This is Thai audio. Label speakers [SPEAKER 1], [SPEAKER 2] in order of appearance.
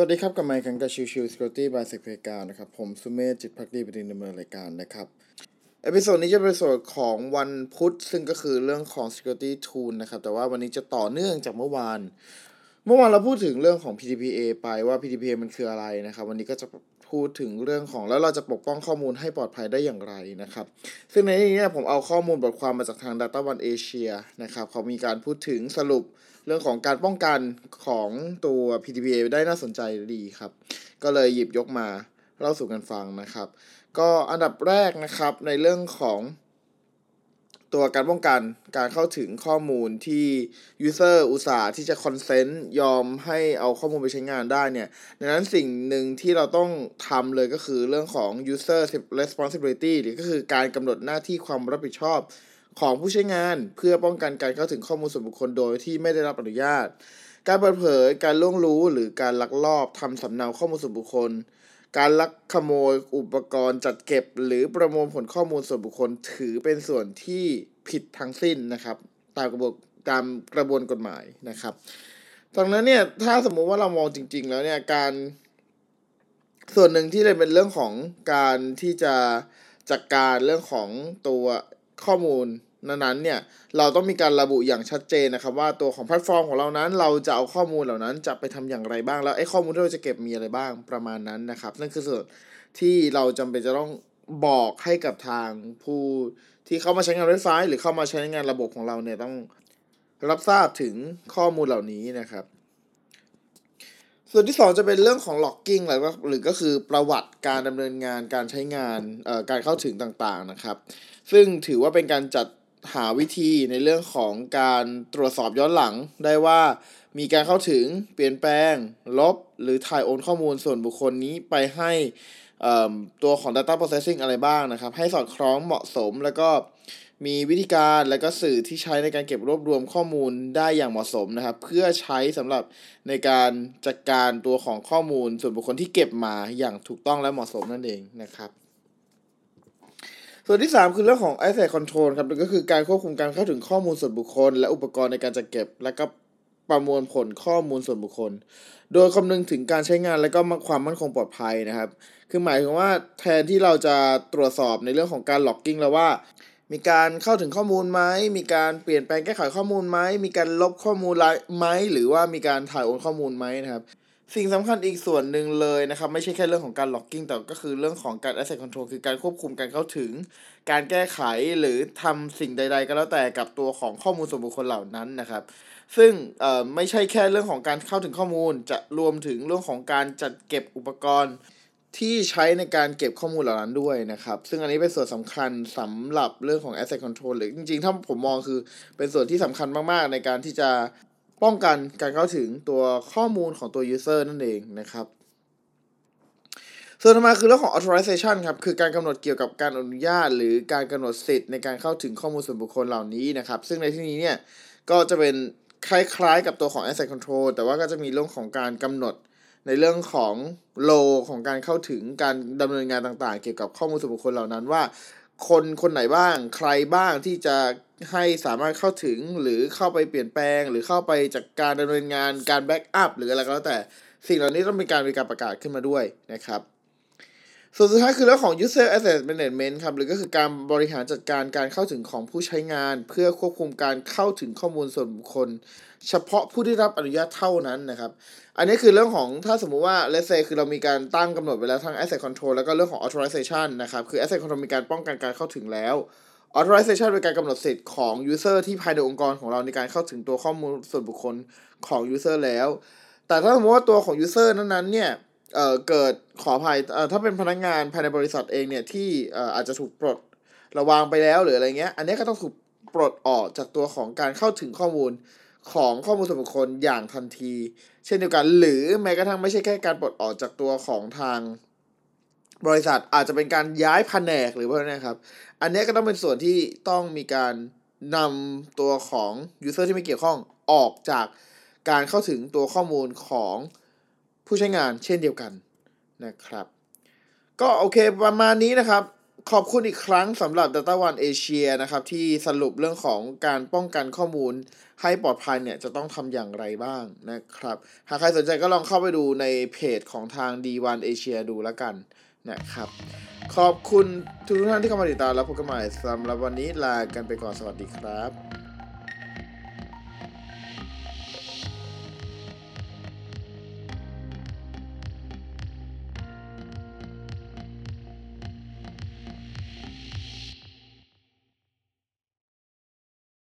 [SPEAKER 1] วัสดีครับ กับไมค์คังกับชิวชิวสกอตตี้บายเซกเพกานะครับ ผมสุเมธจิตพักดีประเด็นดำเนินรายการนะครับ เอพิโซดนี้จะเป็นส่วนของวันพุธ ซึ่งก็คือเรื่องของ Security Tool นะครับ แต่ว่าวันนี้จะต่อเนื่องจากเมื่อวาน เมื่อวานเราพูดถึงเรื่องของ PDPA ไปว่า PDPA มันคืออะไรนะครับ วันนี้ก็จะพูดถึงเรื่องของแล้วเราจะปกป้องข้อมูลให้ปลอดภัยได้อย่างไรนะครับ ซึ่งในนี้เนี่ยผมเอาข้อมูลบทความมาจากทาง Data One Asia นะครับเขามีการพูดถึงสรุป เรื่องของการป้องกันของตัว PDPA ได้น่าสนใจดีครับ ก็เลยหยิบยกมาเล่าสู่กันฟังนะครับ ก็อันดับแรกนะครับในเรื่องของตัวการป้องกันการเข้าถึงข้อมูลที่ user อุตสาห์ที่จะ consent ยอมให้เอาข้อมูลไปใช้งานได้เนี่ยดังนั้นสิ่งหนึ่งที่เราต้องทำเลยก็คือเรื่องของ user responsibility หรือก็คือการกำหนดหน้าที่ความรับผิดชอบ ของผู้ใช้งาน เพื่อป้องกันการเข้าถึงข้อมูลส่วนบุคคลโดยที่ไม่ได้รับอนุญาต การเปิดเผยการล่วงรู้หรือการลักลอบทำสำเนาข้อมูลส่วนบุคคล การลักขโมยอุปกรณ์จัดเก็บ หรือประมวลผลข้อมูลส่วนบุคคลถือเป็นส่วนที่ผิดทั้งสิ้นนะครับ ตามกระบวนตามกระบวนกฎหมายนะครับดังนั้นเนี่ยถ้าสมมุติว่าเรามองจริง ๆ แล้วเนี่ยการส่วนหนึ่งที่เลยเป็นเรื่องของการที่จะจัดการเรื่องของตัวข้อมูล นั้นเนี่ยเราต้องมีการระบุอย่างชัดเจนนะครับ ว่าตัวของแพลตฟอร์มของเรานั้น เราจะเอาข้อมูลเหล่านั้นจะไปทำอย่างไรบ้างแล้วไอ้ข้อมูลที่เราจะเก็บมีอะไรบ้างประมาณนั้นนะครับ นั่นคือส่วนที่เราจำเป็นจะต้องบอกให้กับทางผู้ที่เข้ามาใช้งานเว็บไซต์หรือเข้ามาใช้งานระบบของเราเนี่ยต้องรับทราบถึงข้อมูลเหล่านี้นะครับ ส่วนที่ 2 จะเป็นเรื่องของ logging หรือว่าหรือก็คือประวัติการดำเนินงานการใช้งานการเข้าถึงต่างๆนะครับ ซึ่งถือว่าเป็นการจัด หาวิธีในเรื่องของการตรวจสอบย้อนหลังได้ว่ามีการเข้าถึงเปลี่ยนแปลง ลบ หรือถ่ายโอนข้อมูลส่วนบุคคลนี้ไปให้ตัวของ Data Processing อะไรบ้างนะครับ ให้สอดคล้องเหมาะสม แล้วก็มีวิธีการและก็สื่อที่ใช้ในการเก็บรวบรวมข้อมูลได้อย่างเหมาะสมนะครับ เพื่อใช้สำหรับในการจัดการตัวของข้อมูลส่วนบุคคลที่เก็บมาอย่างถูกต้องและเหมาะสมนั่นเองนะครับ ส่วนที่ 3 คือเรื่องของ asset control ครับก็คือการควบคุมการเข้าถึงข้อมูลส่วนบุคคล และอุปกรณ์ในการจัดเก็บ และก็ประมวลผลข้อมูลส่วนบุคคล โดยคำนึงถึงการใช้งานและก็ความมั่นคงปลอดภัยนะครับ คือหมายถึงว่าแทนที่เราจะตรวจสอบในเรื่องของการล็อกกิ้งแล้วว่า มีการเข้าถึงข้อมูลไหม มีการเปลี่ยนแปลงแก้ไขข้อมูลไหม มีการลบข้อมูลไหม หรือว่ามีการถ่ายโอนข้อมูลไหมนะครับ สิ่งสำคัญอีกส่วนหนึ่งเลยนะครับ ไม่ใช่แค่เรื่องของการล็อกกิ้งแต่ก็คือเรื่องของการ asset control คือการควบคุมการเข้าถึง การแก้ไขหรือทำสิ่งใด ๆ ก็แล้วแต่กับตัวของข้อมูลส่วนบุคคลเหล่านั้นนะครับ ซึ่งเอ่อไม่ใช่แค่เรื่องของการเข้าถึงข้อมูล จะรวมถึงเรื่องของการจัดเก็บอุปกรณ์ ที่ใช้ในการเก็บข้อมูลเหล่านั้นด้วยนะครับ ซึ่งอันนี้เป็นส่วนสำคัญสำหรับเรื่องของ asset control หรือจริงๆ ถ้าผมมองคือเป็นส่วนที่สำคัญมากๆ ในการที่จะ ป้องกันการเข้าถึงตัวข้อมูลของตัว user นั่นเองนะครับ ส่วนต่อมาคือเรื่องของ authorization ครับ คือการกำหนดเกี่ยวกับการอนุญาต หรือการกำหนดสิทธิ์ในการเข้าถึงข้อมูลส่วนบุคคลเหล่านี้นะครับ ซึ่งในที่นี้เนี่ย ก็จะเป็นคล้ายๆกับตัวของ asset control แต่ว่าก็จะมีเรื่องของการกำหนดในเรื่องของrole ของการเข้าถึงการดำเนินงานต่างๆ เกี่ยวกับข้อมูลส่วนบุคคลเหล่านั้นว่า คนคนไหนบ้าง ใครบ้างที่จะให้สามารถเข้าถึงหรือเข้าไปเปลี่ยนแปลง หรือเข้าไปจากการดำเนินงานการ backup หรืออะไรก็แล้วแต่ สิ่งเหล่านี้ต้องมีการมีการประกาศขึ้นมาด้วยนะครับ ส่วนสุดท้ายคือเรื่องของ user access management ครับ หรือก็คือการบริหารจัดการการเข้าถึงของผู้ใช้งาน เพื่อควบคุมการเข้าถึงข้อมูลส่วนบุคคล เฉพาะผู้ที่รับอนุญาตเท่านั้นนะครับ อันนี้คือเรื่องของถ้าสมมุติว่า let's say คือเรามีการตั้งกำหนดไว้แล้วทั้ง asset control แล้วก็เรื่องของ authorization นะครับ คือ asset control มีการป้องกันการเข้าถึงแล้ว authorization เป็นการกำหนดสิทธิ์ของ user ที่ภายในองค์กรของเราในการเข้าถึงตัวข้อมูลส่วนบุคคลของ user แล้ว แต่ถ้าสมมติว่าตัวของ user นั้นๆเนี่ย เอ่อเกิดขออภัยเอ่อถ้าเป็นพนักงานภายในบริษัทเองเนี่ยที่เอ่ออาจจะถูกปลดระวางไปแล้วหรืออะไรเงี้ย อันนี้ก็ต้องถูกปลดออกจากตัวของการเข้าถึงข้อมูลของข้อมูลส่วนบุคคลอย่างทันที เช่นเดียวกัน หรือแม้กระทั่งไม่ใช่แค่การปลดออกจากตัวของทางบริษัทอาจจะเป็นการย้ายแผนกหรือพวกนี้ครับ อันนี้ก็ต้องเป็นส่วนที่ต้องมีการนำตัวของ user ที่ไม่เกี่ยวข้องออกจากการเข้าถึงตัวข้อมูลของ ผู้ใช้งานเช่นเดียวกันนะครับ ก็โอเคประมาณนี้นะครับ ขอบคุณอีกครั้งสำหรับ Data One Asia นะครับ ที่สรุปเรื่องของการป้องกันข้อมูลให้ปลอดภัยเนี่ยจะต้องทำอย่างไรบ้างนะครับ หากใครสนใจก็ลองเข้าไปดูในเพจของทาง D1 Asia ดูแล้วกันนะครับ ขอบคุณทุกท่านที่เข้ามาติดตามแล้วพบกันใหม่สำหรับวันนี้ลากันไปก่อนสวัสดีครับ